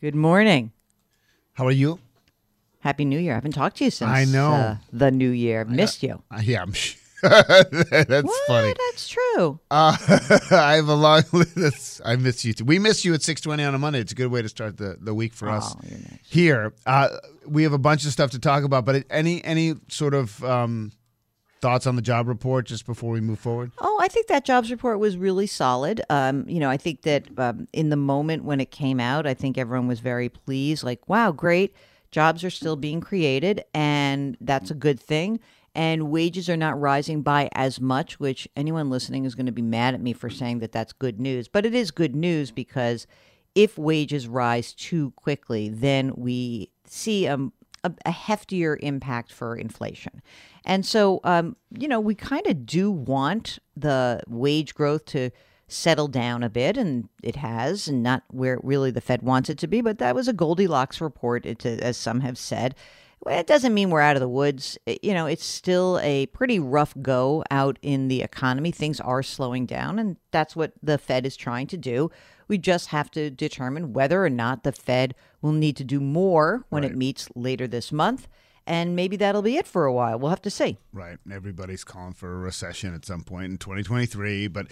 Good morning. How are you? Happy New Year. I haven't talked to you since I know. uh, the New Year. Missed you. Uh, yeah, I'm sure. That's what? funny. That's true. Uh, I have a long list. I miss you too. We miss you at 620 on a Monday. It's a good way to start the, the week for us Oh, you're nice. here. Uh, we have a bunch of stuff to talk about, but any any sort of um, thoughts on the job report just before we move forward? Oh, I think that jobs report was really solid. Um, you know, I think that um, in the moment when it came out, I think everyone was very pleased. Like, wow, great. Jobs are still being created, and that's a good thing. And wages are not rising by as much, which anyone listening is going to be mad at me for saying that that's good news. But it is good news because if wages rise too quickly, then we see um, a, a heftier impact for inflation. And so, um, you know, we kind of do want the wage growth to settle down a bit, and it has, and not where really the Fed wants it to be. But that was a Goldilocks report, as some have said. Well, it doesn't mean we're out of the woods. You know, it's still a pretty rough go out in the economy. Things are slowing down, and that's what the Fed is trying to do. We just have to determine whether or not the Fed will need to do more when it meets later this month. And maybe that'll be it for a while. We'll have to see. Right. Everybody's calling for a recession at some point in 2023. But,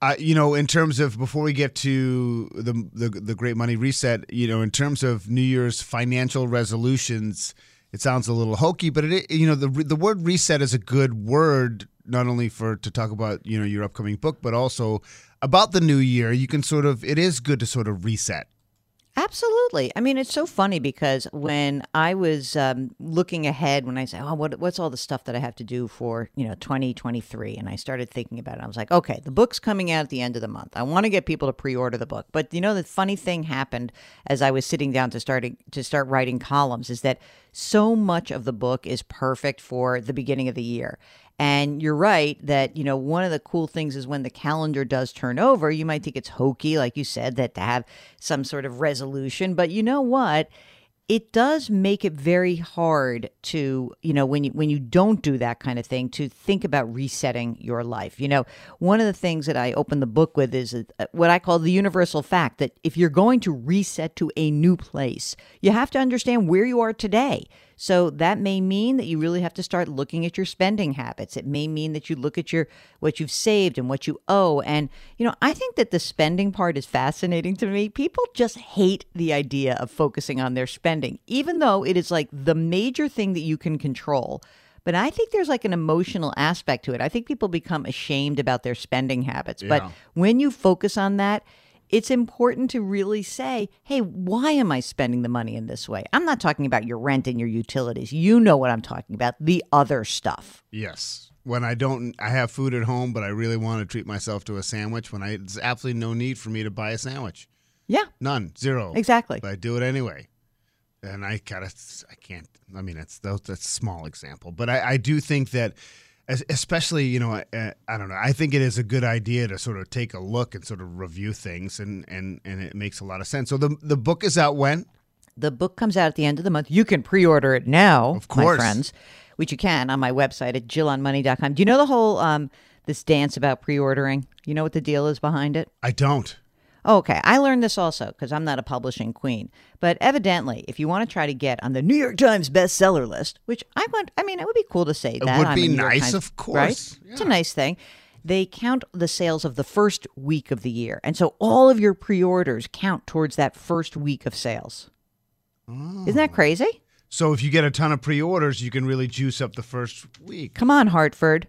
uh, you know, in terms of before we get to the, the the great money reset, you know, in terms of New Year's financial resolutions, it sounds a little hokey, but it you know the the word reset is a good word not only for to talk about you know your upcoming book, but also about the new year. You can sort of it is good to sort of reset. Absolutely. I mean, it's so funny because when I was um, looking ahead, when I said, "Oh, what, what's all the stuff that I have to do for you know 2023?" and I started thinking about it, I was like, "Okay, the book's coming out at the end of the month. I want to get people to pre-order the book." But you know, the funny thing happened as I was sitting down to starting to start writing columns is that so much of the book is perfect for the beginning of the year. And you're right that, you know, one of the cool things is when the calendar does turn over, you might think it's hokey, like you said, that to have some sort of resolution. But you know what? It does make it very hard to, you know, when you when you don't do that kind of thing, to think about resetting your life. You know, one of the things that I open the book with is uh, what I call the universal fact that if you're going to reset to a new place, you have to understand where you are today. So that may mean that you really have to start looking at your spending habits. It may mean that you look at your what you've saved and what you owe. And you know, I think that the spending part is fascinating to me. People just hate the idea of focusing on their spending, even though it is like the major thing that you can control. But I think there's like an emotional aspect to it. I think people become ashamed about their spending habits. But when you focus on that, it's important to really say, hey, why am I spending the money in this way? I'm not talking about your rent and your utilities. You know what I'm talking about, the other stuff. Yes. When I don't, I have food at home, but I really want to treat myself to a sandwich. When I, there's absolutely no need for me to buy a sandwich. Yeah, None, zero. exactly. But I do it anyway. And I of, I can't. I mean, that's that's a small example, but I, I do think that, especially you know, I, I don't know. I think it is a good idea to sort of take a look and sort of review things, and and and it makes a lot of sense. So the the book is out when? The book comes out at the end of the month. You can pre order it now, Of course. my friends, which you can on my website at jillonmoney.com. Do you know the whole, um, this dance about pre ordering? You know what the deal is behind it? I don't. Oh, Okay, I learned this also because I'm not a publishing queen. But evidently, if you want to try to get on the New York Times bestseller list, which I want, I mean, it would be cool to say that. It would be nice, Times- of course. Right? It's a nice thing. They count the sales of the first week of the year. And so all of your pre orders count towards that first week of sales. Oh. Isn't that crazy? So if you get a ton of pre-orders, you can really juice up the first week. Come on, Hartford.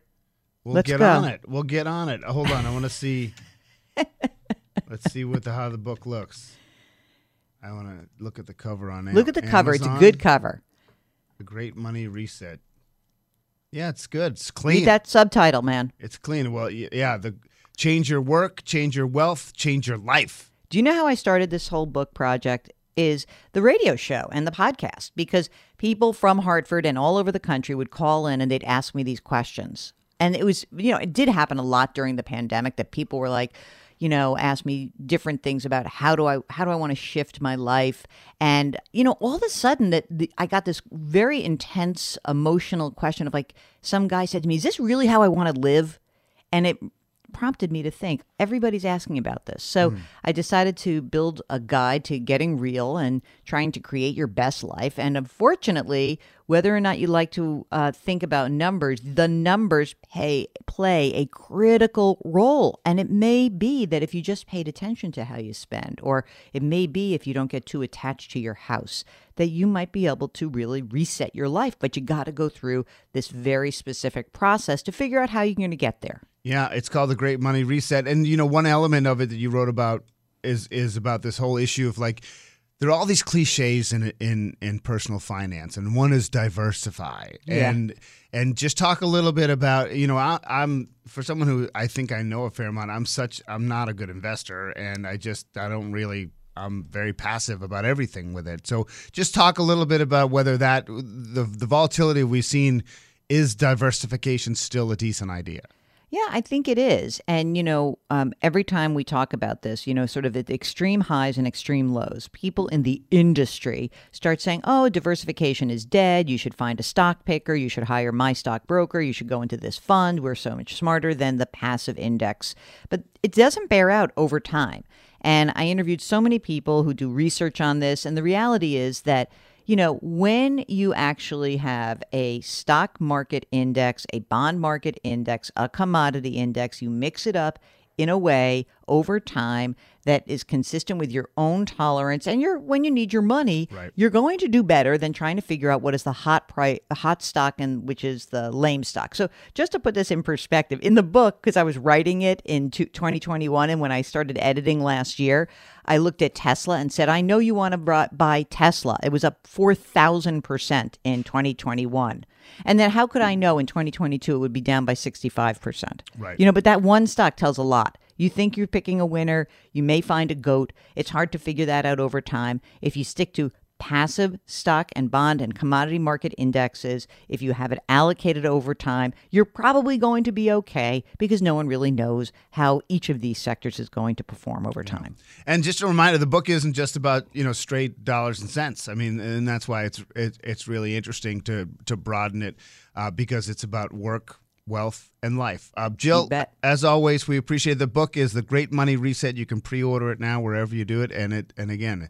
We'll Let's get go. on it. We'll get on it. Hold on, I want to see. Let's see what the how the book looks. I want to look at the cover on Amazon. Look at the cover. It's a good cover. The Great Money Reset. Yeah, it's good. It's clean. Read that subtitle, man. It's clean. Well, yeah. The change your work, change your wealth, change your life. Do you know how I started this whole book project? is the radio show and the podcast because people from Hartford and all over the country would call in and they'd ask me these questions. And it was, you know, it did happen a lot during the pandemic that people were like, you know, ask me different things about how do I how do I want to shift my life, and you know, all of a sudden that the, I got this very intense emotional question of like some guy said to me, "Is this really how I want to live?" And it prompted me to think everybody's asking about this. So mm. I decided to build a guide to getting real and trying to create your best life. And unfortunately, whether or not you like to uh, think about numbers, the numbers pay, play a critical role. And it may be that if you just paid attention to how you spend, or it may be if you don't get too attached to your house, that you might be able to really reset your life. But you got to go through this very specific process to figure out how you're going to get there. Yeah, it's called the Great Money Reset, and you know one element of it that you wrote about is is about this whole issue of like there are all these cliches in in in personal finance, and one is diversify, yeah. and and just talk a little bit about you know I, I'm for someone who I think I know a fair amount. I'm such I'm not a good investor, and I just I don't really I'm very passive about everything with it. So just talk a little bit about whether that the the volatility we've seen is diversification still a decent idea. Yeah, I think it is. And, you know, um, every time we talk about this, you know, sort of the extreme highs and extreme lows, people in the industry start saying, oh, diversification is dead. You should find a stock picker. You should hire my stock broker. You should go into this fund. We're so much smarter than the passive index. But it doesn't bear out over time. And I interviewed so many people who do research on this. And the reality is that you know, when you actually have a stock market index, a bond market index, a commodity index, you mix it up in a way over time that is consistent with your own tolerance and you're when you need your money right. you're going to do better than trying to figure out what is the hot price hot stock and which is the lame stock. So just to put this in perspective in the book because i was writing it in 2021 and when i started editing last year i looked at tesla and said i know you want to buy tesla. It was up 4000% in 2021 and then how could I hmm. know in 2022 it would be down by 65%? Right. You know, but that one stock tells a lot. You think you're picking a winner, you may find a goat. It's hard to figure that out over time. If you stick to passive stock and bond and commodity market indexes, if you have it allocated over time, you're probably going to be okay because no one really knows how each of these sectors is going to perform over time. Yeah. And just a reminder, the book isn't just about you know straight dollars and cents. I mean, and that's why it's it, it's really interesting to to broaden it uh, because it's about work wealth, and life. Uh, Jill, as always, we appreciate the book is the Great Money Reset. You can pre-order it now wherever you do it, and it and again,